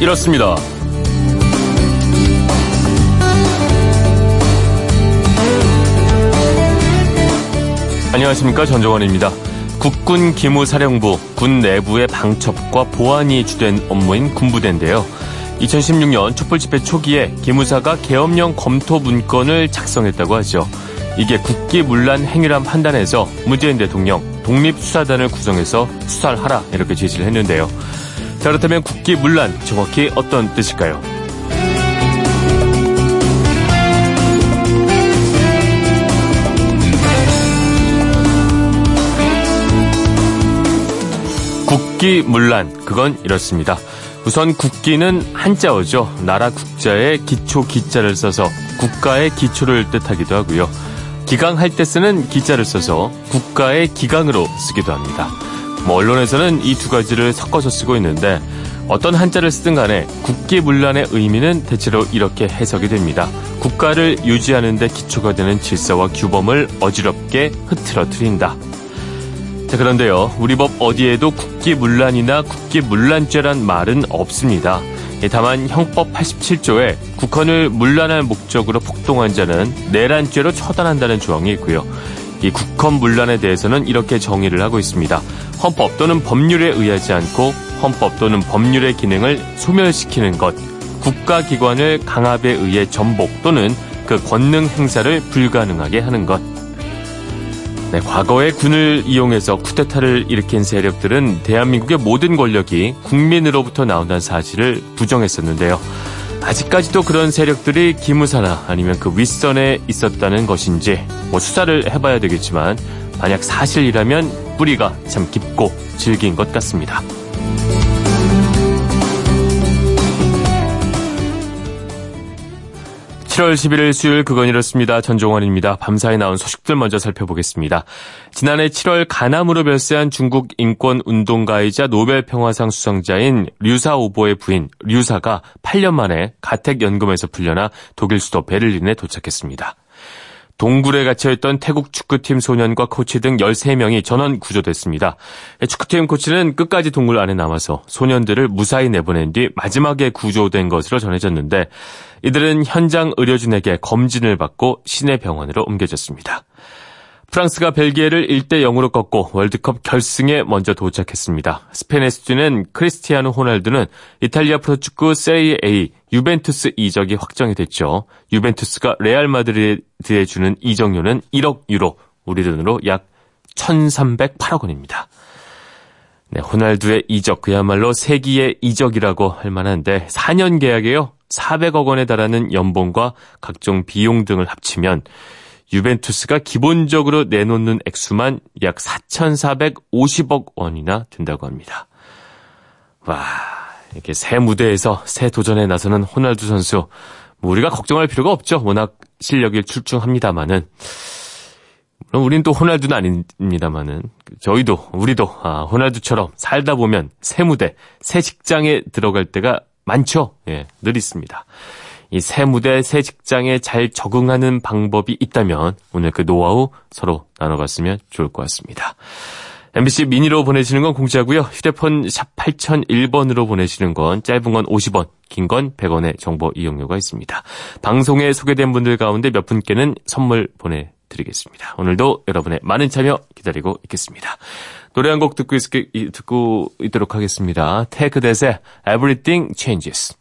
이렇습니다. 안녕하십니까 전정원입니다. 국군 기무사령부 군 내부의 방첩과 보안이 주된 업무인 군부대인데요. 2016년 촛불 집회 초기에 기무사가 계엄령 검토 문건을 작성했다고 하죠. 이게 국기문란 행위란 판단해서 문재인 대통령 독립수사단을 구성해서 수사를 하라 이렇게 지시를 했는데요. 자 그렇다면 국기 문란 정확히 어떤 뜻일까요? 국기 문란 그건 이렇습니다. 우선 국기는 한자어죠. 나라 국자에 기초 기자를 써서 국가의 기초를 뜻하기도 하고요. 기강할 때 쓰는 기자를 써서 국가의 기강으로 쓰기도 합니다. 뭐 언론에서는 이 두 가지를 섞어서 쓰고 있는데 어떤 한자를 쓰든 간에 국기문란의 의미는 대체로 이렇게 해석이 됩니다. 국가를 유지하는 데 기초가 되는 질서와 규범을 어지럽게 흐트러뜨린다. 자, 그런데요. 우리 법 어디에도 국기문란이나 국기문란죄란 말은 없습니다. 예, 다만 형법 87조에 국헌을 문란할 목적으로 폭동한 자는 내란죄로 처단한다는 조항이 있고요. 이 국헌 문란에 대해서는 이렇게 정의를 하고 있습니다. 헌법 또는 법률에 의하지 않고 헌법 또는 법률의 기능을 소멸시키는 것, 국가기관을 강압에 의해 전복 또는 그 권능 행사를 불가능하게 하는 것, 네, 과거의 군을 이용해서 쿠데타를 일으킨 세력들은 대한민국의 모든 권력이 국민으로부터 나온다는 사실을 부정했었는데요. 아직까지도 그런 세력들이 기무사나 아니면 그 윗선에 있었다는 것인지 뭐 수사를 해봐야 되겠지만 만약 사실이라면 뿌리가 참 깊고 질긴 것 같습니다. 7월 11일 수요일 그건 이렇습니다. 전종원입니다. 밤사이 나온 소식들 먼저 살펴보겠습니다. 지난해 7월 가남으로 별세한 중국 인권 운동가이자 노벨 평화상 수상자인 류사 오보의 부인 류사가 8년 만에 가택 연금에서 풀려나 독일 수도 베를린에 도착했습니다. 동굴에 갇혀있던 태국 축구팀 소년과 코치 등 13명이 전원 구조됐습니다. 축구팀 코치는 끝까지 동굴 안에 남아서 소년들을 무사히 내보낸 뒤 마지막에 구조된 것으로 전해졌는데 이들은 현장 의료진에게 검진을 받고 시내 병원으로 옮겨졌습니다. 프랑스가 벨기에를 1대 0으로 꺾고 월드컵 결승에 먼저 도착했습니다. 스페인에서 뛰는 크리스티아노 호날두는 이탈리아 프로축구 세리에 A 유벤투스 이적이 확정이 됐죠. 유벤투스가 레알 마드리드에 주는 이적료는 1억 유로, 우리 돈으로 약 1,308억 원입니다. 네, 호날두의 이적 그야말로 세기의 이적이라고 할 만한데 4년 계약에요. 400억 원에 달하는 연봉과 각종 비용 등을 합치면 유벤투스가 기본적으로 내놓는 액수만 약 4,450억 원이나 된다고 합니다. 와, 이렇게 새 무대에서 새 도전에 나서는 호날두 선수. 뭐 우리가 걱정할 필요가 없죠. 워낙 실력이 출중합니다마는. 물론 우린 또 호날두는 아닙니다마는 저희도 우리도 아, 호날두처럼 살다 보면 새 무대, 새 직장에 들어갈 때가 많죠. 예, 늘 있습니다. 이 새 무대, 새 직장에 잘 적응하는 방법이 있다면 오늘 그 노하우 서로 나눠봤으면 좋을 것 같습니다. MBC 미니로 보내시는 건 공짜고요. 휴대폰 샵 8001번으로 보내시는 건 짧은 건 50원, 긴 건 100원의 정보 이용료가 있습니다. 방송에 소개된 분들 가운데 몇 분께는 선물 보내드리겠습니다. 오늘도 여러분의 많은 참여 기다리고 있겠습니다. 노래 한 곡 듣고, 있, 듣고 있도록 하겠습니다. 테크댓의 Everything Changes.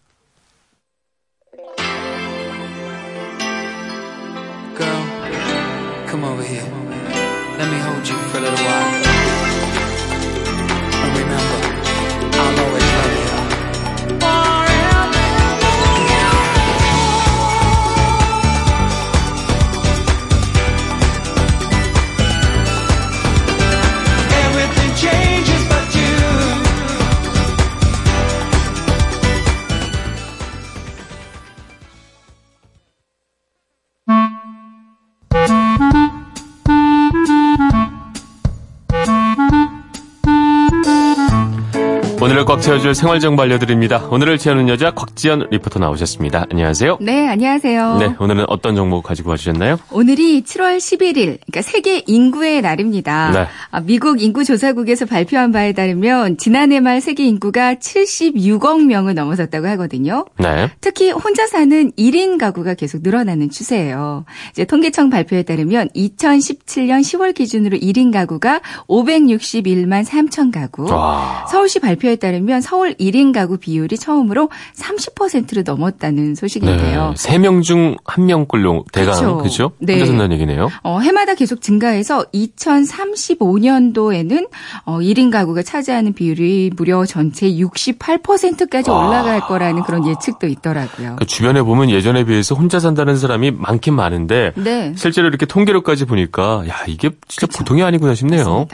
채워줄 생활정보 알려드립니다. 오늘을 채우는 여자 곽지연 리포터 나오셨습니다. 안녕하세요. 네, 안녕하세요. 네, 오늘은 어떤 정보 가지고 와주셨나요? 오늘이 7월 11일, 그러니까 세계 인구의 날입니다. 네. 아, 미국 인구조사국에서 발표한 바에 따르면 지난해 말 세계 인구가 76억 명을 넘어섰다고 하거든요. 네. 특히 혼자 사는 1인 가구가 계속 늘어나는 추세예요. 이제 통계청 발표에 따르면 2017년 10월 기준으로 1인 가구가 561만 3천 가구. 와. 서울시 발표에 따르면 서울 1인 가구 비율이 처음으로 30%를 넘었다는 소식인데요. 네. 3명 중 1명꼴로 대강, 그쵸. 그죠? 네. 혼자 산다는 얘기네요. 어, 해마다 계속 증가해서 2035년도에는 어, 1인 가구가 차지하는 비율이 무려 전체 68%까지 와. 올라갈 거라는 그런 예측도 있더라고요. 그 주변에 보면 예전에 비해서 혼자 산다는 사람이 많긴 많은데 네. 실제로 이렇게 통계로까지 보니까 야 이게 진짜 그쵸. 보통이 아니구나 싶네요.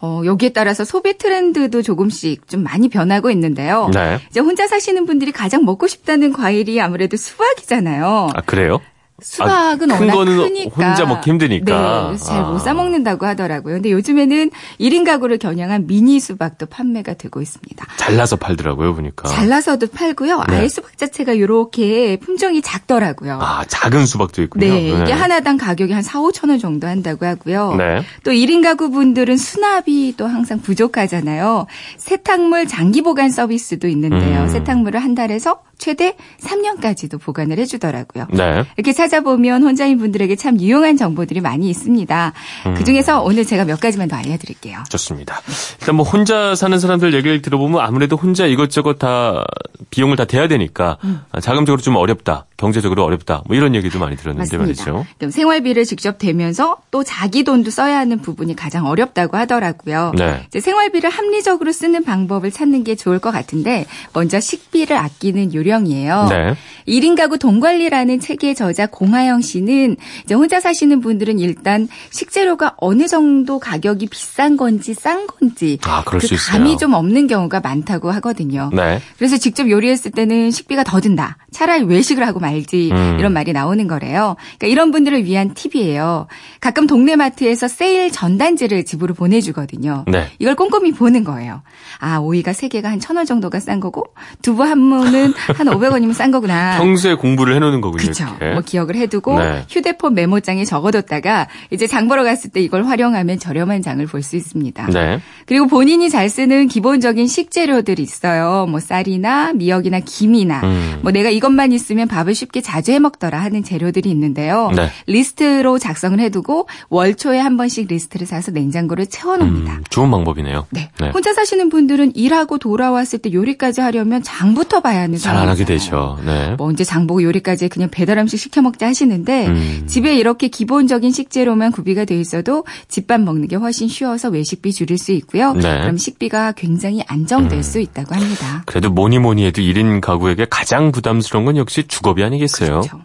어, 여기에 따라서 소비 트렌드도 조금씩 좀 많이 변하고 있는데요. 네. 이제 혼자 사시는 분들이 가장 먹고 싶다는 과일이 아무래도 수박이잖아요. 아 그래요? 수박은 아, 큰 워낙 거는 크니까 혼자 먹기 힘드니까. 네, 그래서 잘못 아. 사 먹는다고 하더라고요. 근데 요즘에는 1인 가구를 겨냥한 미니 수박도 판매가 되고 있습니다. 잘라서 팔더라고요 보니까. 잘라서도 팔고요. 네. 아예 수박 자체가 이렇게 품종이 작더라고요. 아 작은 수박도 있군요. 네, 이게 하나당 가격이 한 4, 5천 원 정도 한다고 하고요. 네. 또 1인 가구 분들은 수납이 또 항상 부족하잖아요. 세탁물 장기 보관 서비스도 있는데요. 음. 세탁물을 한 달에서 최대 3년까지도 보관을 해주더라고요. 네. 이렇게 찾아보면 혼자인 분들에게 참 유용한 정보들이 많이 있습니다. 음. 그중에서 오늘 제가 몇 가지만 더 알려드릴게요. 좋습니다. 일단 뭐 혼자 사는 사람들 얘기를 들어보면 아무래도 혼자 이것저것 다 비용을 다 대야 되니까 음. 자금적으로 좀 어렵다, 경제적으로 어렵다, 뭐 이런 얘기도 많이 들었는데 맞습니다. 말이죠. 그럼 생활비를 직접 대면서 또 자기 돈도 써야 하는 부분이 가장 어렵다고 하더라고요. 네. 이제 생활비를 합리적으로 쓰는 방법을 찾는 게 좋을 것 같은데 먼저 식비를 아끼는 요령이에요. 네. 1인 가구 돈 관리라는 책의 저자 공하영 씨는 이제 혼자 사시는 분들은 일단 식재료가 어느 정도 가격이 비싼 건지 싼 건지 아, 그럴 그 수 있어요. 감이 좀 없는 경우가 많다고 하거든요. 네. 그래서 직접 요리했을 때는 식비가 더 든다. 차라리 외식을 하고 말지 음. 이런 말이 나오는 거래요. 그러니까 이런 분들을 위한 팁이에요. 가끔 동네 마트에서 세일 전단지를 집으로 보내주거든요. 네. 이걸 꼼꼼히 보는 거예요. 아 오이가 세 개가 한 천 원 정도가 싼 거고 두부 한 모는 한 500원이면 싼 거구나. 평소에 공부를 해놓는 거군요. 그렇죠. 뭐 기억을 해두고 네. 휴대폰 메모장에 적어뒀다가 이제 장 보러 갔을 때 이걸 활용하면 저렴한 장을 볼 수 있습니다. 네. 그리고 본인이 잘 쓰는 기본적인 식재료들이 있어요. 뭐 쌀이나 미역이나 김이나 음. 뭐 내가 이것만 있으면 밥을 쉽게 자주 해 먹더라 하는 재료들이 있는데요. 네. 리스트로 작성을 해두고 월초에 한 번씩 리스트를 사서 냉장고를 채워놓습니다. 음, 좋은 방법이네요. 네. 혼자 사시는 분들은 일하고 돌아왔을 때 요리까지 하려면 장부터 봐야 하는 잘 안 하게. 되죠. 네. 뭐 언제 장 보고 요리까지 그냥 배달 음식 시켜 먹자 하시는데 음. 집에 이렇게 기본적인 식재료만 구비가 돼 있어도 집밥 먹는 게 훨씬 쉬워서 외식비 줄일 수 있고요. 네. 음. 그럼 식비가 굉장히 안정될 수 있다고 합니다. 그래도 뭐니 뭐니 해도 1인 가구에게 가장 부담스러운 건 역시 주거비 아니겠어요? 그렇죠.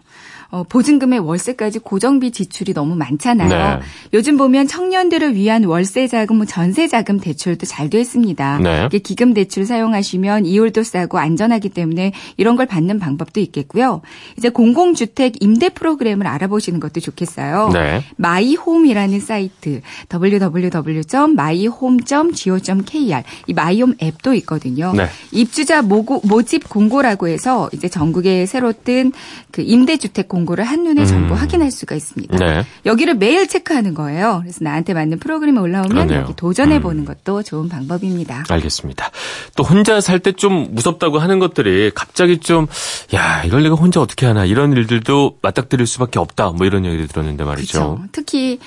어, 보증금에 월세까지 고정비 지출이 너무 많잖아요. 네. 요즘 보면 청년들을 위한 월세 자금, 뭐 전세 자금 대출도 잘 돼 있습니다. 네. 이게 기금 대출 사용하시면 이율도 싸고 안전하기 때문에 이런 걸 받는 방법도 있겠고요. 이제 공공주택 임대 프로그램을 알아보시는 것도 좋겠어요. 네. 마이홈이라는 사이트 www.myhome.go.kr 이 마이홈 앱도 있거든요. 네. 입주자 모집 공고라고 해서 이제 전국에 새로 뜬 그 임대주택 공고 를 한눈에 전부 음. 확인할 수가 있습니다. 네. 여기를 매일 체크하는 거예요. 그래서 나한테 맞는 프로그램이 올라오면 그러네요. 여기 도전해 음. 보는 것도 좋은 방법입니다. 알겠습니다. 또 혼자 살 때 좀 무섭다고 하는 것들이 갑자기 좀, 야, 이걸 내가 혼자 어떻게 하나, 이런 일들도 맞닥뜨릴 수밖에 없다, 뭐 이런 얘기를 들었는데 말이죠. 그렇죠. 특히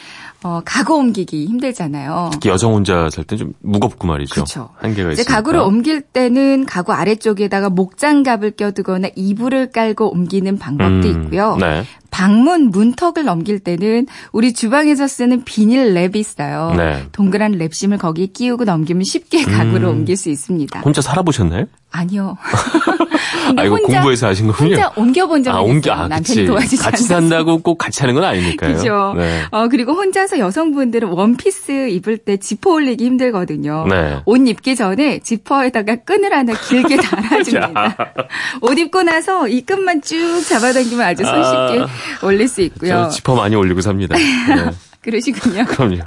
어, 가구 옮기기 힘들잖아요. 특히 여성 혼자 살 때 좀 무겁고 말이죠. 그렇죠. 한계가 있으니까. 가구를 옮길 때는 가구 아래쪽에다가 목장갑을 껴두거나 이불을 깔고 옮기는 방법도 음, 있고요. 네. 방문 문턱을 넘길 때는 우리 주방에서 쓰는 비닐 랩이 있어요. 네. 동그란 랩심을 거기에 끼우고 넘기면 쉽게 가구를 음. 옮길 수 있습니다. 혼자 살아보셨나요? 아니요. 아, 이거 혼자- 공부해서 하신 거군요. 혼자 옮겨본 적은 아, 옮겨, 있어요. 아, 남편이. 도와주지 같이 않아서. 산다고 꼭 같이 하는 건 아니니까요. 그죠. 네. 어, 그리고 혼자서 여성분들은 원피스 입을 때 지퍼 올리기 힘들거든요. 네. 옷 입기 전에 지퍼에다가 끈을 하나 길게 달아줍니다. 옷 입고 나서 이 끈만 쭉 잡아당기면 아주 손쉽게 올릴 수 있고요. 저 지퍼 많이 올리고 삽니다. 네. 그러시군요. 그럼요.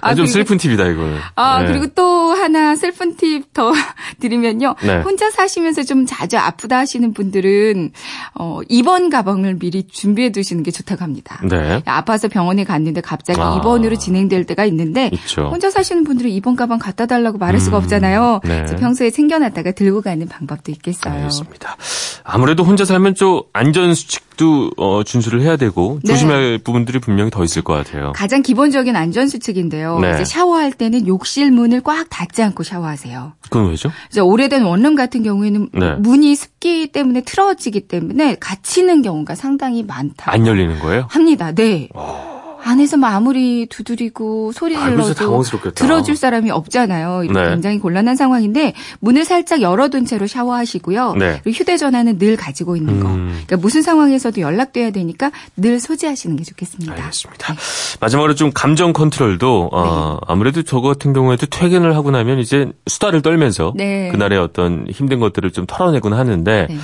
아, 좀 그리고, 슬픈 팁이다, 이거는. 아, 네. 그리고 또 하나 슬픈 팁 더 드리면요. 네. 혼자 사시면서 좀 자주 아프다 하시는 분들은, 어, 입원 가방을 미리 준비해 두시는 게 좋다고 합니다. 네. 아파서 병원에 갔는데 갑자기 아. 입원으로 진행될 때가 있는데, 있죠. 혼자 사시는 분들은 입원 가방 갖다 달라고 말할 음. 수가 없잖아요. 네. 그래서 평소에 챙겨놨다가 들고 가는 방법도 있겠어요. 알겠습니다. 아무래도 혼자 살면 좀 안전수칙 도 어, 준수를 해야 되고, 네. 조심할 부분들이 분명히 더 있을 것 같아요. 가장 기본적인 안전 수칙인데요. 네. 이제 샤워할 때는 욕실 문을 꽉 닫지 않고 샤워하세요. 그건 왜죠? 이제 오래된 원룸 같은 경우에는 네. 문이 습기 때문에 틀어지기 때문에 갇히는 경우가 상당히 많다. 안 열리는 거예요? 합니다. 네. 오. 어. 안에서 뭐 아무리 두드리고 소리 질러도 들어줄 사람이 없잖아요. 네. 굉장히 곤란한 상황인데 문을 살짝 열어둔 채로 샤워하시고요. 네. 그리고 휴대전화는 늘 가지고 있는 거. 음. 그러니까 무슨 상황에서도 연락돼야 되니까 늘 소지하시는 게 좋겠습니다. 알겠습니다. 네. 마지막으로 좀 감정 컨트롤도 어, 네. 아무래도 저 같은 경우에도 퇴근을 하고 나면 이제 수다를 떨면서 네. 그날의 어떤 힘든 것들을 좀 털어내곤 하는데 네.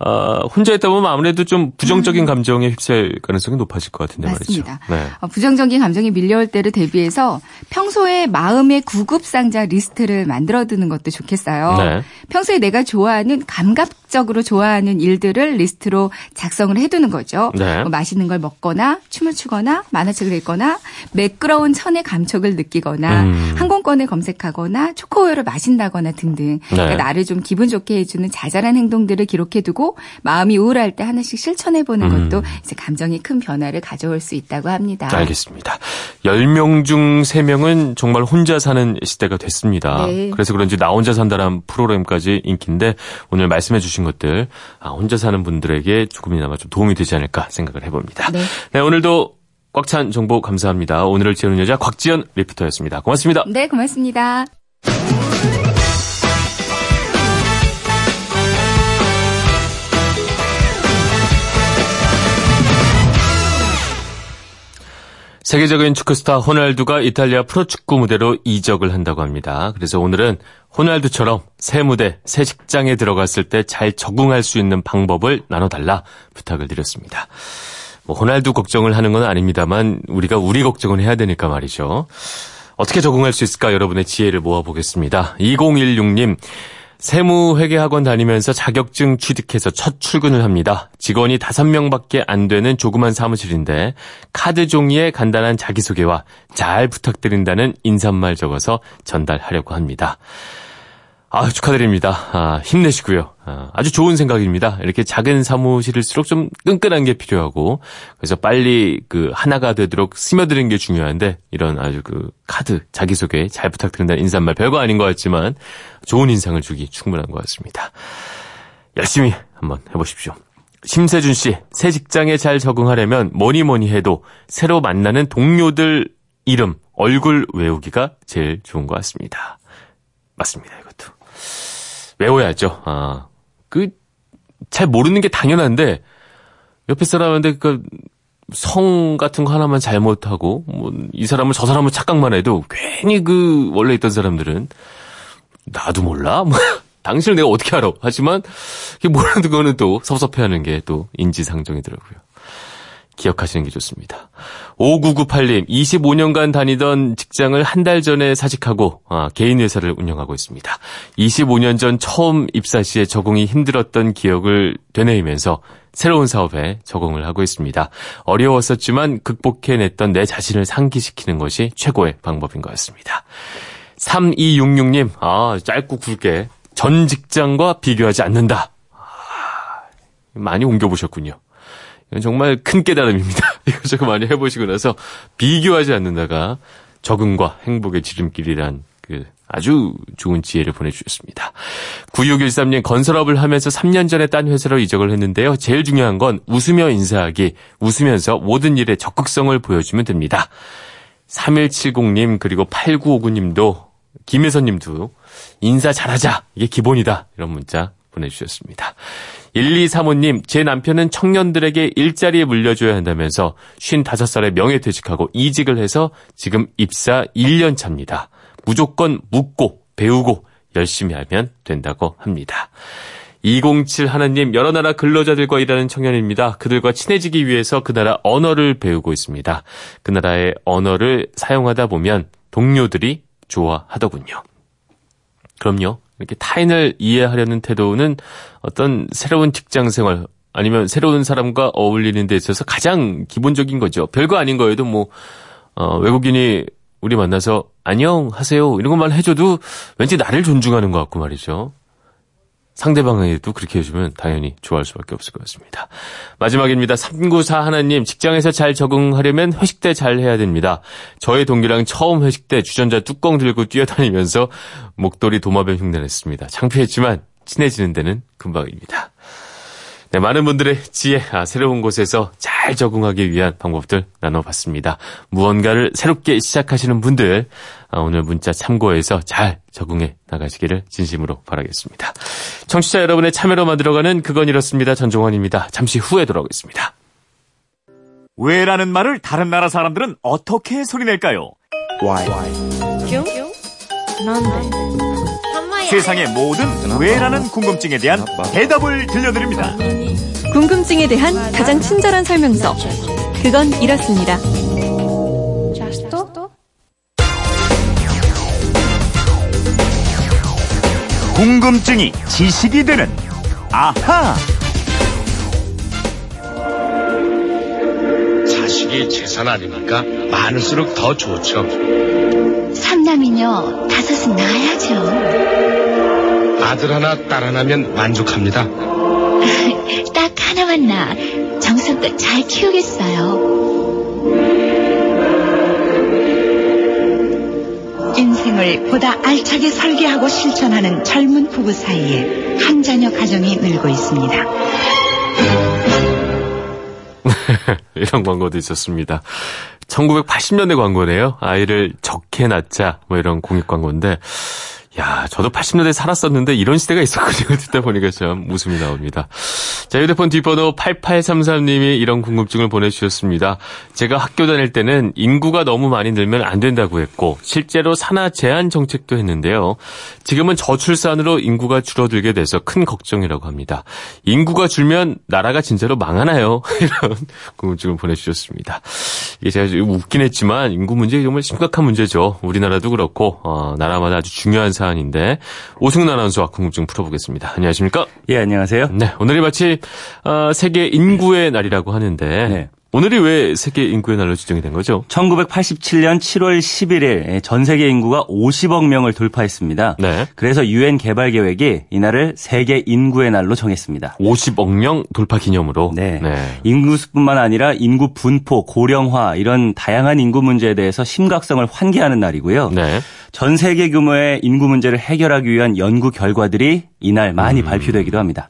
어, 혼자 있다 보면 아무래도 좀 부정적인 음. 감정에 휩쓸 가능성이 높아질 것 같은데 맞습니다. 말이죠. 네. 어, 부정적인 감정이 밀려올 때를 대비해서 평소에 마음의 구급 상자 리스트를 만들어 두는 것도 좋겠어요. 네. 평소에 내가 좋아하는 감각적으로 좋아하는 일들을 리스트로 작성을 해두는 거죠. 네. 뭐 맛있는 걸 먹거나 춤을 추거나 만화책을 읽거나 매끄러운 천의 감촉을 느끼거나 음. 항공권을 검색하거나 초코우유를 마신다거나 등등 네. 그러니까 나를 좀 기분 좋게 해주는 자잘한 행동들을 기록해두고 마음이 우울할 때 하나씩 실천해 보는 음. 것도 이제 감정이 큰 변화를 가져올 수 있다고 합니다. 알겠습니다. 10명 중 3명은 정말 혼자 사는 시대가 됐습니다. 네. 그래서 그런지 나 혼자 산다는 프로그램까지 인기인데 오늘 말씀해 주신 것들 아, 혼자 사는 분들에게 조금이나마 좀 도움이 되지 않을까 생각을 해봅니다. 네, 네 오늘도 꽉 찬 정보 감사합니다. 오늘을 채우는 여자 곽지연 리포터였습니다. 고맙습니다. 네, 고맙습니다. 세계적인 축구스타 호날두가 이탈리아 프로축구 무대로 이적을 한다고 합니다. 그래서 오늘은 호날두처럼 새 무대, 새 직장에 들어갔을 때 잘 적응할 수 있는 방법을 나눠달라 부탁을 드렸습니다. 뭐 호날두 걱정을 하는 건 아닙니다만 우리가 우리 걱정을 해야 되니까 말이죠. 어떻게 적응할 수 있을까 여러분의 지혜를 모아보겠습니다. 2016님 세무회계학원 다니면서 자격증 취득해서 첫 출근을 합니다. 직원이 5명밖에 안 되는 조그만 사무실인데 카드 종이에 간단한 자기소개와 잘 부탁드린다는 인사말 적어서 전달하려고 합니다. 아, 축하드립니다. 아, 힘내시고요. 아, 아주 좋은 생각입니다. 이렇게 작은 사무실일수록 좀 끈끈한 게 필요하고, 그래서 빨리 그 하나가 되도록 스며드는 게 중요한데, 이런 아주 그 카드, 자기소개 잘 부탁드린다는 인사말 별거 아닌 것 같지만, 좋은 인상을 주기 충분한 것 같습니다. 열심히 한번 해보십시오. 심세준 씨, 새 직장에 잘 적응하려면 뭐니 뭐니 해도 새로 만나는 동료들 이름, 얼굴 외우기가 제일 좋은 것 같습니다. 맞습니다, 이것도. 외워야죠. 아, 그, 잘 모르는 게 당연한데, 옆에 사람한테 그, 성 같은 거 하나만 잘못하고, 뭐, 이 사람을 저 사람을 착각만 해도, 괜히 그, 원래 있던 사람들은, 나도 몰라? 뭐, 당신을 내가 어떻게 알아? 하지만, 모르는 거는 또 섭섭해하는 게 또 인지상정이더라고요. 기억하시는 게 좋습니다. 5998님, 25년간 다니던 직장을 한 달 전에 사직하고 아, 개인 회사를 운영하고 있습니다. 25년 전 처음 입사 시에 적응이 힘들었던 기억을 되뇌이면서 새로운 사업에 적응을 하고 있습니다. 어려웠었지만 극복해냈던 내 자신을 상기시키는 것이 최고의 방법인 것 같습니다. 3266님, 아, 짧고 굵게 전 직장과 비교하지 않는다. 아, 많이 옮겨보셨군요. 정말 큰 깨달음입니다. 이것저것 많이 해보시고 나서 비교하지 않는다가 적응과 행복의 지름길이란 그 아주 좋은 지혜를 보내주셨습니다. 9613님 건설업을 하면서 3년 전에 딴 회사로 이적을 했는데요. 제일 중요한 건 웃으며 인사하기, 웃으면서 모든 일에 적극성을 보여주면 됩니다. 3170님 그리고 8959님도 김혜선님도 인사 잘하자 이게 기본이다 이런 문자 보내주셨습니다. 1235님, 제 남편은 청년들에게 일자리에 물려줘야 한다면서 55살에 명예퇴직하고 이직을 해서 지금 입사 1년 차입니다. 무조건 묻고 배우고 열심히 하면 된다고 합니다. 207 하나님 여러 나라 근로자들과 일하는 청년입니다. 그들과 친해지기 위해서 그 나라 언어를 배우고 있습니다. 그 나라의 언어를 사용하다 보면 동료들이 좋아하더군요. 그럼요. 이렇게 타인을 이해하려는 태도는 어떤 새로운 직장 생활 아니면 새로운 사람과 어울리는 데 있어서 가장 기본적인 거죠. 별거 아닌 거에도 뭐 어, 외국인이 우리 만나서 안녕 하세요 이런 것만 해줘도 왠지 나를 존중하는 것 같고 말이죠. 상대방에도 그렇게 해주면 당연히 좋아할 수밖에 없을 것 같습니다. 마지막입니다. 394 하나님, 직장에서 잘 적응하려면 회식 때 잘 해야 됩니다. 저의 동기랑 처음 회식 때 주전자 뚜껑 들고 뛰어다니면서 목도리 도마뱀 흉내냈습니다. 창피했지만 친해지는 데는 금방입니다. 네, 많은 분들의 지혜, 아, 새로운 곳에서 잘 적응하기 위한 방법들 나눠봤습니다. 무언가를 새롭게 시작하시는 분들, 아, 오늘 문자 참고해서 잘 적응해 나가시기를 진심으로 바라겠습니다. 청취자 여러분의 참여로 만들어가는 그건 이렇습니다. 전종환입니다. 잠시 후에 돌아오겠습니다. 왜라는 말을 다른 나라 사람들은 어떻게 소리낼까요? Why? 세상의 모든 왜라는 궁금증에 대한 대답을 들려드립니다. 궁금증에 대한 가장 친절한 설명서. 그건 이렇습니다. 궁금증이 지식이 되는 아하. 자식이 재산 아닙니까? 많을수록 더 좋죠. 삼남이녀 다섯은 낳아야죠. 아들 하나, 딸 하나면 만족합니다. 딱 하나만 낳아 정성껏 잘 키우겠어요. 인생을 보다 알차게 설계하고 실천하는 젊은 부부 사이에 한 자녀 가정이 늘고 있습니다. 이런 광고도 있었습니다. 1980년대 광고네요. 아이를 적게 낳자 뭐 이런 공익 광고인데 야, 저도 80년대에 살았었는데 이런 시대가 있었군요. 듣다 보니까 참 웃음이 나옵니다. 자, 휴대폰 뒷번호 8833님이 이런 궁금증을 보내주셨습니다. 제가 학교 다닐 때는 인구가 너무 많이 늘면 안 된다고 했고, 실제로 산하 제한 정책도 했는데요. 지금은 저출산으로 인구가 줄어들게 돼서 큰 걱정이라고 합니다. 인구가 줄면 나라가 진짜로 망하나요? 이런 궁금증을 보내주셨습니다. 이게 제가 웃긴 했지만 인구 문제 정말 심각한 문제죠. 우리나라도 그렇고, 어, 나라마다 아주 중요한 사안 인데 오승훈 아나운서와 궁금증 풀어보겠습니다. 안녕하십니까? 예, 안녕하세요. 네, 오늘이 마치 어, 세계 인구의 날이라고 하는데 네. 오늘이 왜 세계 인구의 날로 지정이 된 거죠? 1987년 7월 11일 전 세계 인구가 50억 명을 돌파했습니다. 네. 그래서 유엔 개발 계획이 이날을 세계 인구의 날로 정했습니다. 50억 명 돌파 기념으로. 네. 네. 인구수뿐만 아니라 인구 분포, 고령화 이런 다양한 인구 문제에 대해서 심각성을 환기하는 날이고요. 네. 전 세계 규모의 인구 문제를 해결하기 위한 연구 결과들이 이날 많이 음. 발표되기도 합니다.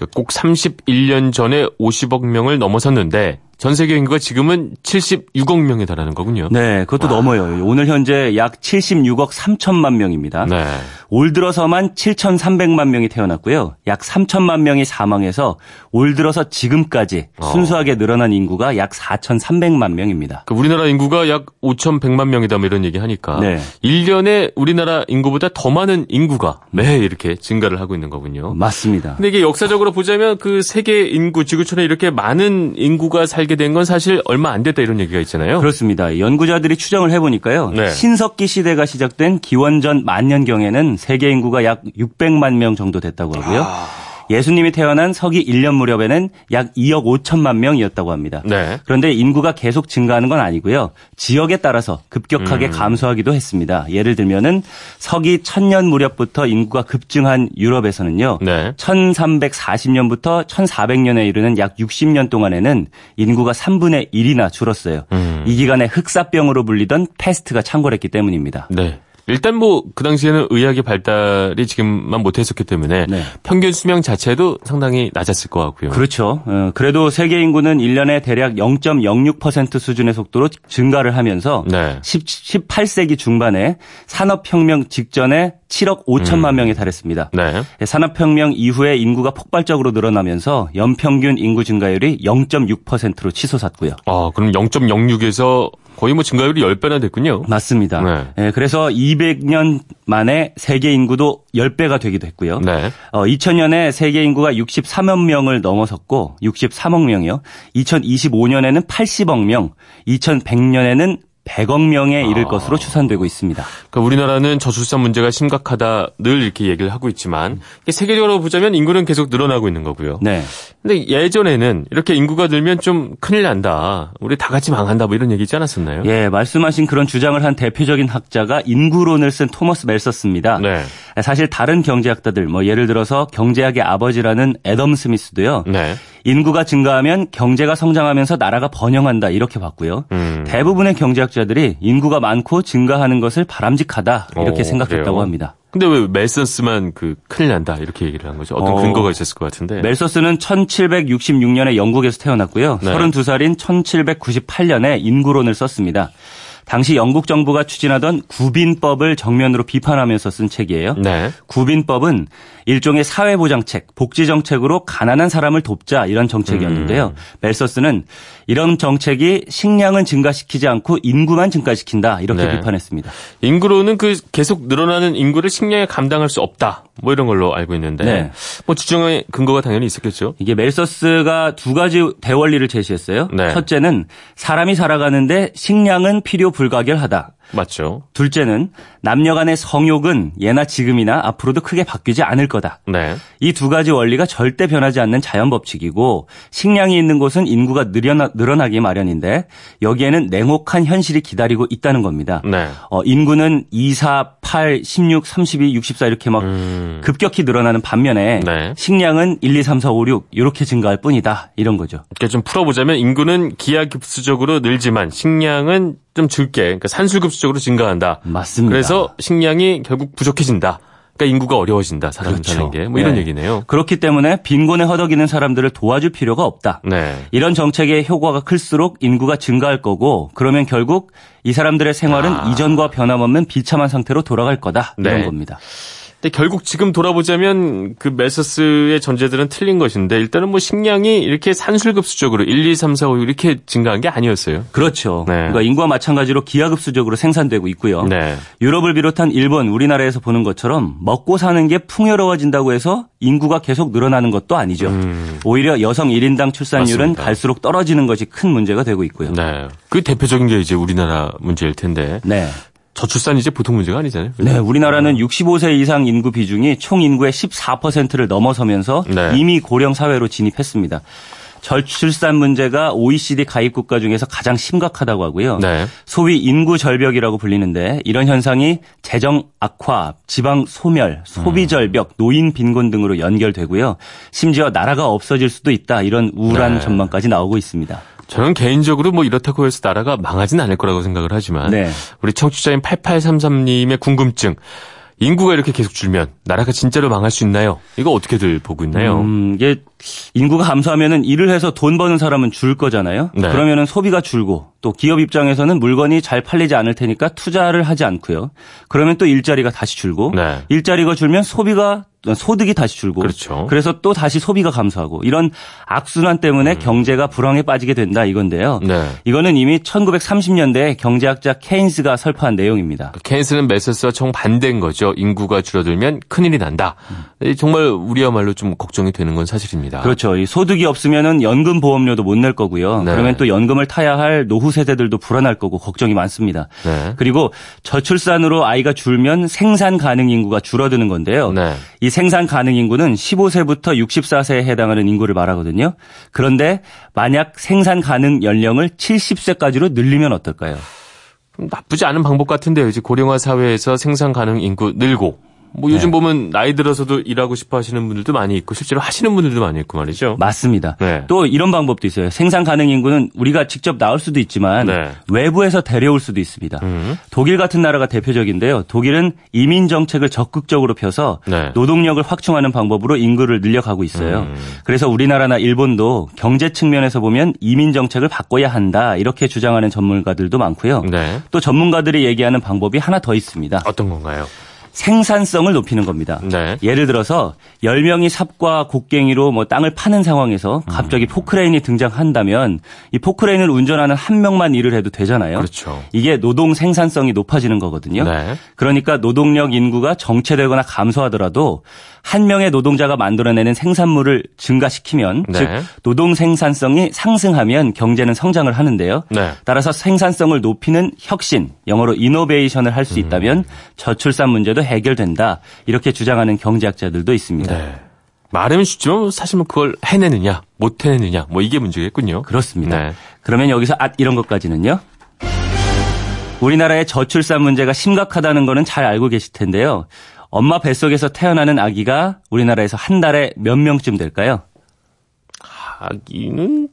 그꼭 31년 전에 50억 명을 넘어섰는데 전 세계 인구가 지금은 76억 명에 달하는 거군요. 네, 그것도 와. 넘어요. 오늘 현재 약 76억 3천만 명입니다. 네. 올 들어서만 7,300만 명이 태어났고요. 약 3천만 명이 사망해서 올 들어서 지금까지 어. 순수하게 늘어난 인구가 약 4,300만 명입니다. 그 우리나라 인구가 약 5,100만 명이다 뭐 이런 얘기 하니까 네. 1년에 우리나라 인구보다 더 많은 인구가 매해 이렇게 증가를 하고 있는 거군요. 맞습니다. 근데 이게 역사적으로 보자면 그 세계 인구 지구촌에 이렇게 많은 인구가 살게 된 건 사실 얼마 안 됐다 이런 얘기가 있잖아요. 그렇습니다. 연구자들이 추정을 해보니까요. 네. 신석기 시대가 시작된 기원전 만년경에는 세계 인구가 약 600만 명 정도 됐다고 하고요. 아... 예수님이 태어난 서기 1년 무렵에는 약 2억 5천만 명이었다고 합니다. 네. 그런데 인구가 계속 증가하는 건 아니고요. 지역에 따라서 급격하게 음. 감소하기도 했습니다. 예를 들면은 서기 1000년 무렵부터 인구가 급증한 유럽에서는요. 네. 1340년부터 1400년에 이르는 약 60년 동안에는 인구가 3분의 1이나 줄었어요. 음. 이 기간에 흑사병으로 불리던 패스트가 창궐했기 때문입니다. 네. 일단 뭐 그 당시에는 의학의 발달이 지금만 못했었기 때문에 네. 평균 수명 자체도 상당히 낮았을 것 같고요. 그렇죠. 어, 그래도 세계 인구는 1년에 대략 0.06% 수준의 속도로 증가를 하면서 네. 10, 18세기 중반에 산업혁명 직전에 7억 5천만 음. 명에 달했습니다. 네. 산업혁명 이후에 인구가 폭발적으로 늘어나면서 연평균 인구 증가율이 0.6%로 치솟았고요. 아, 그럼 0.06에서 거의 뭐 증가율이 10배나 됐군요. 맞습니다. 네. 네, 그래서 200년 만에 세계 인구도 10배가 되기도 했고요. 네. 어, 2000년에 세계 인구가 63억 명을 넘어섰고 63억 명이요. 2025년에는 80억 명, 2100년에는 100억 명에 이를 아. 것으로 추산되고 있습니다. 그러니까 우리나라는 저출산 문제가 심각하다 늘 이렇게 얘기를 하고 있지만 세계적으로 보자면 인구는 계속 늘어나고 있는 거고요. 네. 근데 예전에는 이렇게 인구가 늘면 좀 큰일 난다. 우리 다 같이 망한다. 뭐 이런 얘기 있지 않았었나요? 예, 말씀하신 그런 주장을 한 대표적인 학자가 인구론을 쓴 토머스 멜서스입니다. 네. 사실 다른 경제학자들 뭐 예를 들어서 경제학의 아버지라는 애덤 스미스도요. 네. 인구가 증가하면 경제가 성장하면서 나라가 번영한다 이렇게 봤고요. 음. 대부분의 경제학자들이 인구가 많고 증가하는 것을 바람직하다 이렇게 오, 생각했다고 그래요? 합니다. 근데 왜 멜서스만 그 큰일 난다 이렇게 얘기를 한 거죠? 어떤 어, 근거가 있었을 것 같은데. 멜서스는 1766년에 영국에서 태어났고요. 네. 32살인 1798년에 인구론을 썼습니다. 당시 영국 정부가 추진하던 구빈법을 정면으로 비판하면서 쓴 책이에요. 네. 구빈법은 일종의 사회보장책, 복지정책으로 가난한 사람을 돕자 이런 정책이었는데요. 음. 멜서스는 이런 정책이 식량은 증가시키지 않고 인구만 증가시킨다 이렇게 네. 비판했습니다. 인구로는 그 계속 늘어나는 인구를 식량에 감당할 수 없다. 뭐 이런 걸로 알고 있는데 네. 뭐 주장의 근거가 당연히 있었겠죠. 이게 멜서스가 두 가지 대원리를 제시했어요. 네. 첫째는 사람이 살아가는데 식량은 필요 불가결하다. 맞죠. 둘째는 남녀 간의 성욕은 예나 지금이나 앞으로도 크게 바뀌지 않을 거다. 네. 이 두 가지 원리가 절대 변하지 않는 자연 법칙이고 식량이 있는 곳은 인구가 늘어나, 늘어나기 마련인데 여기에는 냉혹한 현실이 기다리고 있다는 겁니다. 네. 어, 인구는 2, 4, 8, 16, 32, 64 이렇게 막 음. 급격히 늘어나는 반면에 네. 식량은 1, 2, 3, 4, 5, 6 이렇게 증가할 뿐이다. 이런 거죠. 그러니까 좀 풀어보자면 인구는 기하급수적으로 늘지만 식량은 좀 줄게. 그러니까 산술급수적으로 증가한다. 맞습니다. 그래서 식량이 결국 부족해진다. 그러니까 인구가 어려워진다. 사람 그렇죠. 사는 게. 뭐 이런 네. 얘기네요. 그렇기 때문에 빈곤에 허덕이는 사람들을 도와줄 필요가 없다. 네. 이런 정책의 효과가 클수록 인구가 증가할 거고 그러면 결국 이 사람들의 생활은 아. 이전과 변함없는 비참한 상태로 돌아갈 거다. 이런 네. 겁니다. 근데 결국 지금 돌아보자면 그 메서스의 전제들은 틀린 것인데 일단은 뭐 식량이 이렇게 산술급수적으로 1, 2, 3, 4, 5 이렇게 증가한 게 아니었어요. 그렇죠. 네. 그러니까 인구와 마찬가지로 기하급수적으로 생산되고 있고요. 네. 유럽을 비롯한 일본, 우리나라에서 보는 것처럼 먹고 사는 게 풍요로워진다고 해서 인구가 계속 늘어나는 것도 아니죠. 음. 오히려 여성 1인당 출산율은 맞습니다. 갈수록 떨어지는 것이 큰 문제가 되고 있고요. 네. 그 대표적인 게 이제 우리나라 문제일 텐데. 네. 저출산 이제 보통 문제가 아니잖아요. 네, 우리나라는 65세 이상 인구 비중이 총 인구의 14%를 넘어서면서 네. 이미 고령 사회로 진입했습니다. 저출산 문제가 OECD 가입 국가 중에서 가장 심각하다고 하고요. 네. 소위 인구 절벽이라고 불리는데 이런 현상이 재정 악화, 지방 소멸, 소비 음. 절벽, 노인 빈곤 등으로 연결되고요. 심지어 나라가 없어질 수도 있다 이런 우울한 네. 전망까지 나오고 있습니다. 저는 개인적으로 뭐 이렇다고 해서 나라가 망하진 않을 거라고 생각을 하지만 네. 우리 청취자인 8833님의 궁금증 인구가 이렇게 계속 줄면 나라가 진짜로 망할 수 있나요? 이거 어떻게들 보고 있나요? 음, 이게 인구가 감소하면은 일을 해서 돈 버는 사람은 줄 거잖아요. 네. 그러면은 소비가 줄고 또 기업 입장에서는 물건이 잘 팔리지 않을 테니까 투자를 하지 않고요. 그러면 또 일자리가 다시 줄고 네. 일자리가 줄면 소비가 소득이 다시 줄고 그렇죠. 그래서 또 다시 소비가 감소하고 이런 악순환 때문에 음. 경제가 불황에 빠지게 된다 이건데요. 네. 이거는 이미 1930년대 경제학자 케인스가 설파한 내용입니다. 그 케인스는 메세스와 정반대인 거죠. 인구가 줄어들면 큰일이 난다. 음. 정말 우리야말로 좀 걱정이 되는 건 사실입니다. 그렇죠. 이 소득이 없으면 연금 보험료도 못 낼 거고요. 네. 그러면 또 연금을 타야 할 노후 세대들도 불안할 거고 걱정이 많습니다. 네. 그리고 저출산으로 아이가 줄면 생산 가능 인구가 줄어드는 건데요. 네. 이 생산 가능 인구는 15세부터 64세에 해당하는 인구를 말하거든요. 그런데 만약 생산 가능 연령을 70세까지로 늘리면 어떨까요? 나쁘지 않은 방법 같은데요. 이제 고령화 사회에서 생산 가능 인구 늘고 뭐 요즘 네. 보면 나이 들어서도 일하고 싶어 하시는 분들도 많이 있고 실제로 하시는 분들도 많이 있고 말이죠. 맞습니다. 네. 또 이런 방법도 있어요. 생산 가능 인구는 우리가 직접 나올 수도 있지만 네. 외부에서 데려올 수도 있습니다. 음. 독일 같은 나라가 대표적인데요. 독일은 이민 정책을 적극적으로 펴서 네. 노동력을 확충하는 방법으로 인구를 늘려가고 있어요. 음. 그래서 우리나라나 일본도 경제 측면에서 보면 이민 정책을 바꿔야 한다 이렇게 주장하는 전문가들도 많고요. 네. 또 전문가들이 얘기하는 방법이 하나 더 있습니다. 어떤 건가요? 생산성을 높이는 겁니다. 네. 예를 들어서 10명이 삽과 곡괭이로 뭐 땅을 파는 상황에서 갑자기 음. 포크레인이 등장한다면 이 포크레인을 운전하는 한 명만 일을 해도 되잖아요. 그렇죠. 이게 노동 생산성이 높아지는 거거든요. 네. 그러니까 노동력 인구가 정체되거나 감소하더라도 한 명의 노동자가 만들어내는 생산물을 증가시키면 네. 즉 노동 생산성이 상승하면 경제는 성장을 하는데요. 네. 따라서 생산성을 높이는 혁신, 영어로 이노베이션을 할수 음. 있다면 저출산 문제도 해결된다. 이렇게 주장하는 경제학자들도 있습니다. 네. 말은 쉽지만 사실 뭐 그걸 해내느냐, 못 해내느냐, 뭐 이게 문제겠군요. 그렇습니다. 네. 그러면 여기서 앗 이런 것까지는요. 우리나라의 저출산 문제가 심각하다는 거는 잘 알고 계실 텐데요. 엄마 뱃속에서 태어나는 아기가 우리나라에서 한 달에 몇 명쯤 될까요? 아기는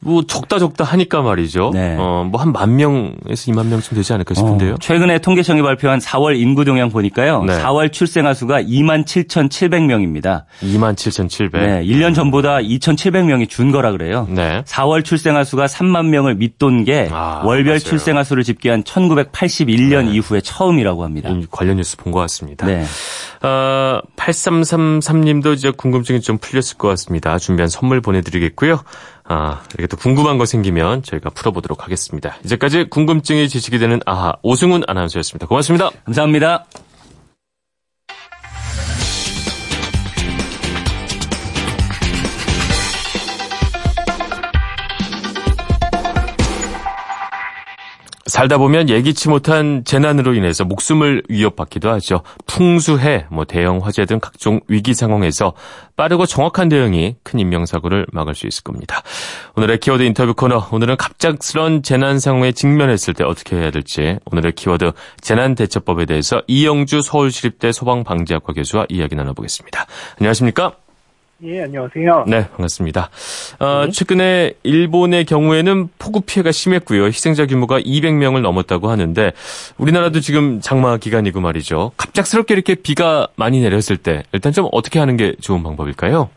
뭐 적다 적다 하니까 말이죠. 네. 어뭐 한 만 명에서 2만 명쯤 되지 않을까 싶은데요. 어, 최근에 통계청이 발표한 4월 인구 동향 보니까요. 네. 4월 출생아 수가 2만 7,700명입니다. 2만 7,700. 네, 1년 전보다 2,700명이 준 거라 그래요. 네. 4월 출생아 수가 3만 명을 밑돈 게 아, 월별. 출생아 수를 집계한 1981년 네. 이후에 처음이라고 합니다. 관련 뉴스 본 것 같습니다. 네. 어, 8333님도 이제 궁금증이 좀 풀렸을 것 같습니다. 준비한 선물 보내드리겠고요. 아, 이렇게 또 궁금한 거 생기면 저희가 풀어보도록 하겠습니다. 이제까지 궁금증이 지식이 되는 아하 오승훈 아나운서였습니다. 고맙습니다. 감사합니다. 살다 보면 예기치 못한 재난으로 인해서 목숨을 위협받기도 하죠. 풍수해, 뭐 대형 화재 등 각종 위기 상황에서 빠르고 정확한 대응이 큰 인명사고를 막을 수 있을 겁니다. 오늘의 키워드 인터뷰 코너, 오늘은 갑작스런 재난 상황에 직면했을 때 어떻게 해야 될지 오늘의 키워드 재난대처법에 대해서 이영주 서울시립대 소방방재학과 교수와 이야기 나눠보겠습니다. 안녕하십니까? 예, 안녕하세요. 네, 반갑습니다. 어, 네. 최근에 일본의 경우에는 폭우 피해가 심했고요. 희생자 규모가 200명을 넘었다고 하는데 우리나라도 지금 장마 기간이고 말이죠. 갑작스럽게 이렇게 비가 많이 내렸을 때 일단 좀 어떻게 하는 게 좋은 방법일까요?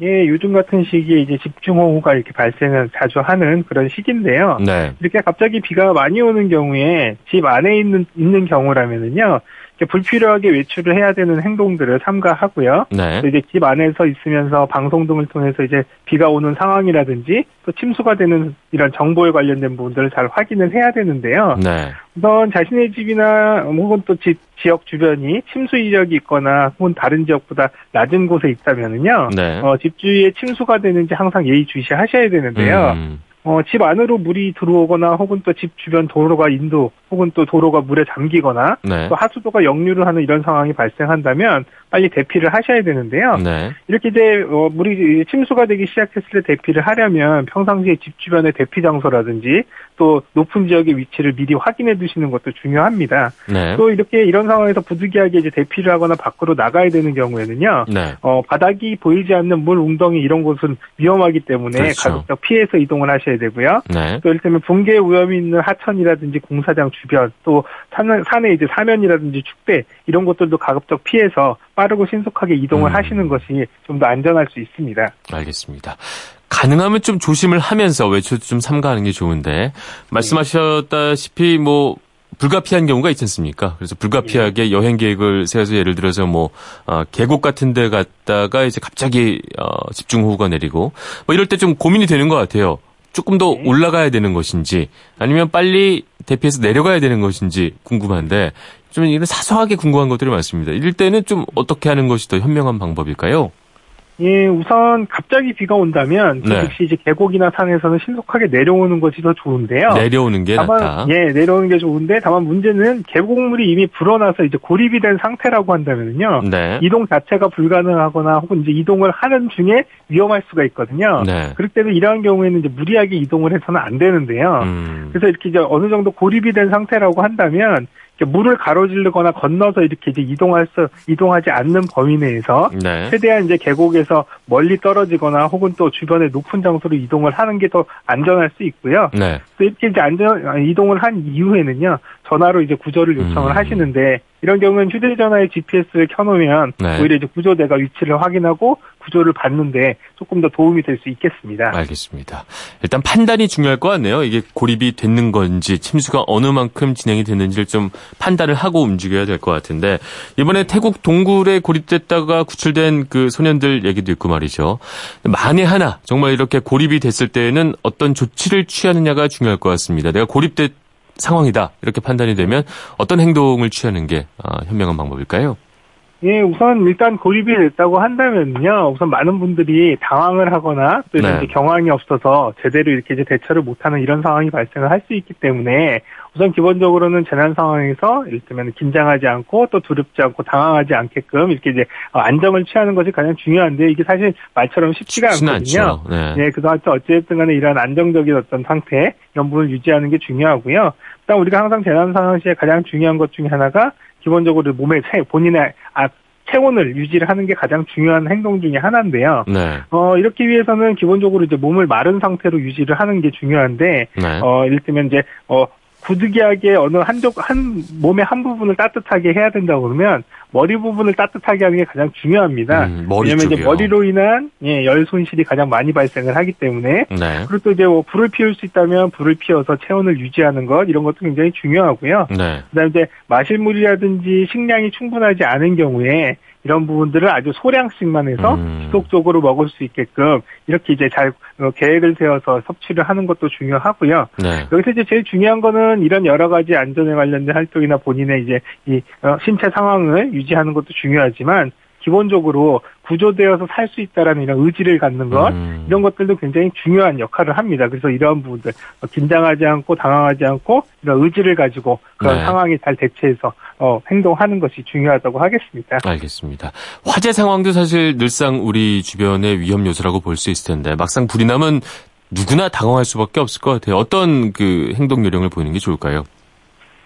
예, 요즘 같은 시기에 이제 집중호우가 이렇게 발생을 자주 하는 그런 시기인데요. 네. 이렇게 갑자기 비가 많이 오는 경우에 집 안에 있는 있는 경우라면은요. 불필요하게 외출을 해야 되는 행동들을 삼가하고요. 네. 이제 집 안에서 있으면서 방송 등을 통해서 이제 비가 오는 상황이라든지 또 침수가 되는 이런 정보에 관련된 부분들을 잘 확인을 해야 되는데요. 네. 우선 자신의 집이나 혹은 또 집, 지역 주변이 침수 이력이 있거나 혹은 다른 지역보다 낮은 곳에 있다면은요. 네. 어, 집 주위에 침수가 되는지 항상 예의주시하셔야 되는데요. 음. 어, 집 안으로 물이 들어오거나 혹은 또 집 주변 도로가 인도 혹은 또 도로가 물에 잠기거나 네. 또 하수도가 역류를 하는 이런 상황이 발생한다면 빨리 대피를 하셔야 되는데요. 네. 이렇게 이제 어, 물이 침수가 되기 시작했을 때 대피를 하려면 평상시에 집 주변의 대피 장소라든지 또 높은 지역의 위치를 미리 확인해 두시는 것도 중요합니다. 네. 또 이렇게 이런 상황에서 부득이하게 이제 대피를 하거나 밖으로 나가야 되는 경우에는요. 네. 어, 바닥이 보이지 않는 물 웅덩이 이런 곳은 위험하기 때문에 그렇죠. 가급적 피해서 이동을 하셔야 되고요. 네. 또 이를테면 붕괴 위험이 있는 하천이라든지 공사장 주변 또 산, 산에 이제 사면이라든지 축대 이런 것들도 가급적 피해서 빠르고 신속하게 이동을 음. 하시는 것이 좀 더 안전할 수 있습니다. 알겠습니다. 가능하면 좀 조심을 하면서 외출도 좀 삼가하는 게 좋은데 말씀하셨다시피 뭐 불가피한 경우가 있지 않습니까? 그래서 불가피하게 예. 여행 계획을 세워서 예를 들어서 뭐 어, 계곡 같은 데 갔다가 이제 갑자기 어, 집중호우가 내리고 뭐 이럴 때 좀 고민이 되는 것 같아요. 조금 더 네. 올라가야 되는 것인지 아니면 빨리 대피해서 내려가야 되는 것인지 궁금한데 좀 이런 사소하게 궁금한 것들이 많습니다. 이럴 때는 좀 어떻게 하는 것이 더 현명한 방법일까요? 예, 우선 갑자기 비가 온다면 그 네. 즉시 이제 계곡이나 산에서는 신속하게 내려오는 것이 더 좋은데요. 내려오는 게 다만, 낫다. 예, 내려오는 게 좋은데 다만 문제는 계곡물이 이미 불어나서 이제 고립이 된 상태라고 한다면요. 네. 이동 자체가 불가능하거나 혹은 이제 이동을 하는 중에 위험할 수가 있거든요. 네. 그렇기 때문에 이러한 경우에는 이제 무리하게 이동을 해서는 안 되는데요. 음. 그래서 이렇게 이제 어느 정도 고립이 된 상태라고 한다면 물을 가로질르거나 건너서 이렇게 이제 이동할 수 이동하지 않는 범위 내에서 네. 최대한 이제 계곡에서 멀리 떨어지거나 혹은 또 주변에 높은 장소로 이동을 하는 게 더 안전할 수 있고요. 네. 또 이렇게 이제 안전 이동을 한 이후에는요 전화로 이제 구조를 요청을 음. 하시는데 이런 경우는 휴대전화에 GPS를 켜놓으면 네. 오히려 이제 구조대가 위치를 확인하고 구조를 받는데 조금 더 도움이 될 수 있겠습니다. 알겠습니다. 일단 판단이 중요할 것 같네요. 이게 고립이 됐는 건지 침수가 어느 만큼 진행이 됐는지를 좀 판단을 하고 움직여야 될 것 같은데 이번에 태국 동굴에 고립됐다가 구출된 그 소년들 얘기도 있고 말이죠. 만에 하나 정말 이렇게 고립이 됐을 때에는 어떤 조치를 취하느냐가 중요할 것 같습니다. 내가 고립됐 상황이다 이렇게 판단이 되면 어떤 행동을 취하는 게 아, 현명한 방법일까요? 예, 우선 일단 고립이 됐다고 한다면요. 우선 많은 분들이 당황을 하거나 또 네. 경황이 없어서 제대로 이렇게 이제 대처를 못하는 이런 상황이 발생을 할 수 있기 때문에 우선 기본적으로는 재난 상황에서 이를테면 긴장하지 않고 또 두렵지 않고 당황하지 않게끔 이렇게 이제 안정을 취하는 것이 가장 중요한데 이게 사실 말처럼 쉽지가 않거든요. 네. 네, 그래서 어쨌든 간에 이런 안정적인 어떤 상태 이런 부분을 유지하는 게 중요하고요. 일단 우리가 항상 재난 상황 시에 가장 중요한 것 중에 하나가 기본적으로 몸의 체, 본인의 아, 체온을 유지를 하는 게 가장 중요한 행동 중에 하나인데요. 네. 어, 이렇게 위해서는 기본적으로 이제 몸을 마른 상태로 유지를 하는 게 중요한데, 네. 어, 이를테면 이제, 어, 부득이하게 어느 한쪽 한 몸의 한 부분을 따뜻하게 해야 된다고 그러면 머리 부분을 따뜻하게 하는 게 가장 중요합니다. 음, 왜냐하면 이제 머리로 인한 예, 열 손실이 가장 많이 발생을 하기 때문에 네. 그리고 또 이제 뭐 불을 피울 수 있다면 불을 피워서 체온을 유지하는 것 이런 것도 굉장히 중요하고요. 네. 그다음에 이제 마실 물이라든지 식량이 충분하지 않은 경우에 이런 부분들을 아주 소량씩만 해서 음. 지속적으로 먹을 수 있게끔 이렇게 이제 잘 어, 계획을 세워서 섭취를 하는 것도 중요하고요. 네. 여기서 이제 제일 중요한 거는 이런 여러 가지 안전에 관련된 활동이나 본인의 이제 이 어, 신체 상황을 유지하는 것도 중요하지만 기본적으로 구조되어서 살 수 있다라는 이런 의지를 갖는 것 음. 이런 것들도 굉장히 중요한 역할을 합니다. 그래서 이러한 부분들 어, 긴장하지 않고 당황하지 않고 이런 의지를 가지고 그런 네. 상황에 잘 대처해서 어, 행동하는 것이 중요하다고 하겠습니다. 알겠습니다. 화재 상황도 사실 늘상 우리 주변의 위험 요소라고 볼 수 있을 텐데 막상 불이 나면 누구나 당황할 수밖에 없을 것 같아요. 어떤 그 행동 요령을 보이는 게 좋을까요?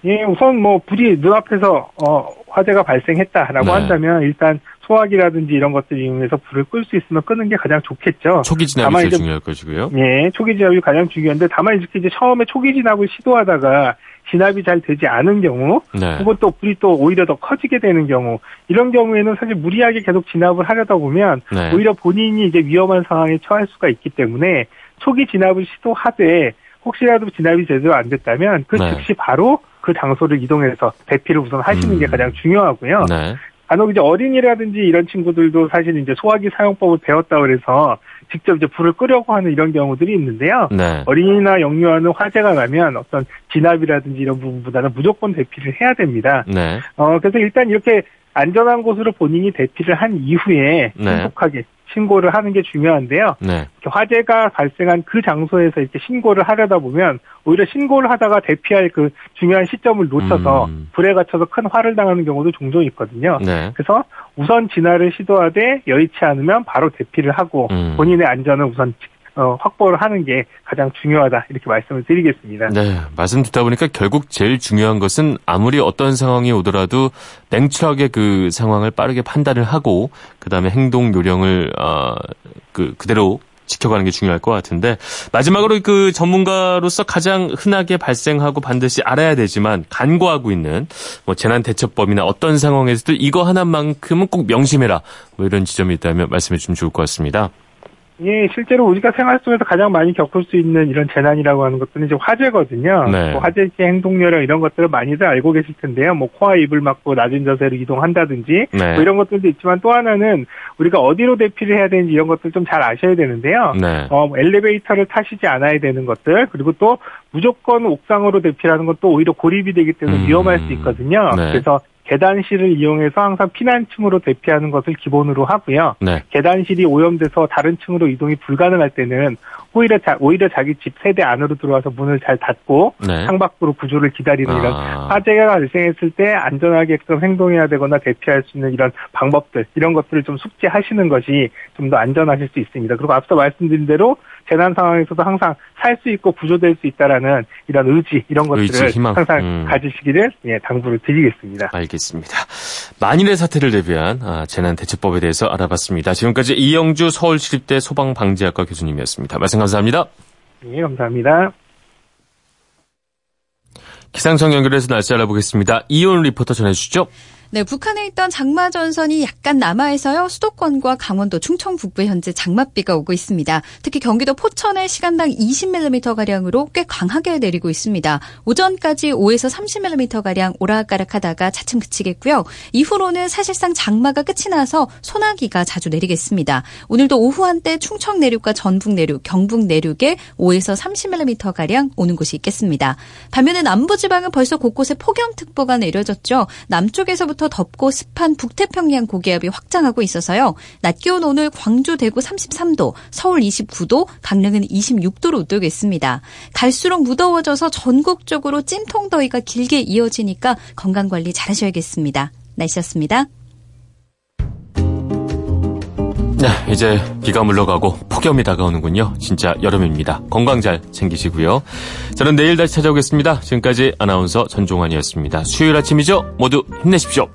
예, 우선 뭐 불이 눈앞에서 어, 화재가 발생했다라고 네. 한다면 일단 소화기라든지 이런 것들 이용해서 불을 끌 수 있으면 끄는 게 가장 좋겠죠. 초기 진압이 제일 중요할 것이고요. 예, 초기 진압이 가장 중요한데 다만 이렇게 이제 처음에 초기 진압을 시도하다가 진압이 잘 되지 않은 경우, 네. 혹은 또 불이 또 오히려 더 커지게 되는 경우, 이런 경우에는 사실 무리하게 계속 진압을 하려다 보면 네. 오히려 본인이 이제 위험한 상황에 처할 수가 있기 때문에 초기 진압을 시도하되 혹시라도 진압이 제대로 안 됐다면 그 네. 즉시 바로 그 장소를 이동해서 대피를 우선 하시는 음. 게 가장 중요하고요. 네. 간혹 이제 어린이라든지 이런 친구들도 사실 이제 소화기 사용법을 배웠다 그래서 직접 이제 불을 끄려고 하는 이런 경우들이 있는데요. 네. 어린이나 영유아는 화재가 나면 어떤 진압이라든지 이런 부분보다는 무조건 대피를 해야 됩니다. 네. 어, 그래서 일단 이렇게 안전한 곳으로 본인이 대피를 한 이후에 네. 신속하게 신고를 하는 게 중요한데요. 네. 화재가 발생한 그 장소에서 이렇게 신고를 하려다 보면 오히려 신고를 하다가 대피할 그 중요한 시점을 놓쳐서 음. 불에 갇혀서 큰 화를 당하는 경우도 종종 있거든요. 네. 그래서 우선 진화를 시도하되 여의치 않으면 바로 대피를 하고 음. 본인의 안전을 우선 어, 확보를 하는 게 가장 중요하다 이렇게 말씀을 드리겠습니다. 네, 말씀 듣다 보니까 결국 제일 중요한 것은 아무리 어떤 상황이 오더라도 냉철하게 그 상황을 빠르게 판단을 하고 그 다음에 행동 요령을 어, 그 그대로 지켜가는 게 중요할 것 같은데 마지막으로 그 전문가로서 가장 흔하게 발생하고 반드시 알아야 되지만 간과하고 있는 뭐 재난 대처법이나 어떤 상황에서도 이거 하나만큼은 꼭 명심해라 뭐 이런 지점이 있다면 말씀해 주면 좋을 것 같습니다. 예, 실제로 우리가 생활 속에서 가장 많이 겪을 수 있는 이런 재난이라고 하는 것들은 이제 화재거든요. 네. 뭐 화재 시 행동 요령 이런 것들을 많이들 알고 계실 텐데요. 뭐 코와 입을 막고 낮은 자세로 이동한다든지 네. 뭐 이런 것들도 있지만 또 하나는 우리가 어디로 대피를 해야 되는지 이런 것들 좀 잘 아셔야 되는데요. 네. 어, 뭐 엘리베이터를 타시지 않아야 되는 것들 그리고 또 무조건 옥상으로 대피하는 것도 오히려 고립이 되기 때문에 음. 위험할 수 있거든요. 네. 그래서 계단실을 이용해서 항상 피난층으로 대피하는 것을 기본으로 하고요. 네. 계단실이 오염돼서 다른 층으로 이동이 불가능할 때는 오히려 자, 오히려 자기 집 세대 안으로 들어와서 문을 잘 닫고 네. 창밖으로 구조를 기다리는 아. 이런 화재가 발생했을 때 안전하게끔 행동해야 되거나 대피할 수 있는 이런 방법들 이런 것들을 좀 숙지하시는 것이 좀 더 안전하실 수 있습니다. 그리고 앞서 말씀드린 대로 재난 상황에서도 항상 살 수 있고 구조될 수 있다라는 이런 의지 이런 것들을 의지, 항상 음. 가지시기를 예, 당부를 드리겠습니다. 알겠습니다. 만일의 사태를 대비한 아, 재난 대처법에 대해서 알아봤습니다. 지금까지 이영주 서울시립대 소방방재학과 교수님이었습니다. 말씀 감사합니다. 네, 감사합니다. 기상청 연결해서 날씨 알아보겠습니다. 이온 리포터 전해주시죠. 네, 북한에 있던 장마 전선이 약간 남아있어요. 수도권과 강원도, 충청 북부에 현재 장맛비가 오고 있습니다. 특히 경기도 포천에 시간당 20mm 가량으로 꽤 강하게 내리고 있습니다. 오전까지 5에서 30mm 가량 오락가락하다가 차츰 그치겠고요. 이후로는 사실상 장마가 끝이 나서 소나기가 자주 내리겠습니다. 오늘도 오후 한때 충청 내륙과 전북 내륙, 경북 내륙에 5에서 30mm 가량 오는 곳이 있겠습니다. 반면에 남부 지방은 벌써 곳곳에 폭염특보가 내려졌죠. 남쪽에서 부터 덥고 습한 북태평양 고기압이 확장하고 있어서요. 낮 기온 오늘 광주, 대구 33도, 서울 29도, 강릉은 26도로 웃돌겠습니다. 갈수록 무더워져서 전국적으로 찜통더위가 길게 이어지니까 건강관리 잘하셔야겠습니다. 날씨였습니다. 네, 이제 비가 물러가고 폭염이 다가오는군요. 진짜 여름입니다. 건강 잘 챙기시고요. 저는 내일 다시 찾아오겠습니다. 지금까지 아나운서 전종환이었습니다. 수요일 아침이죠? 모두 힘내십시오.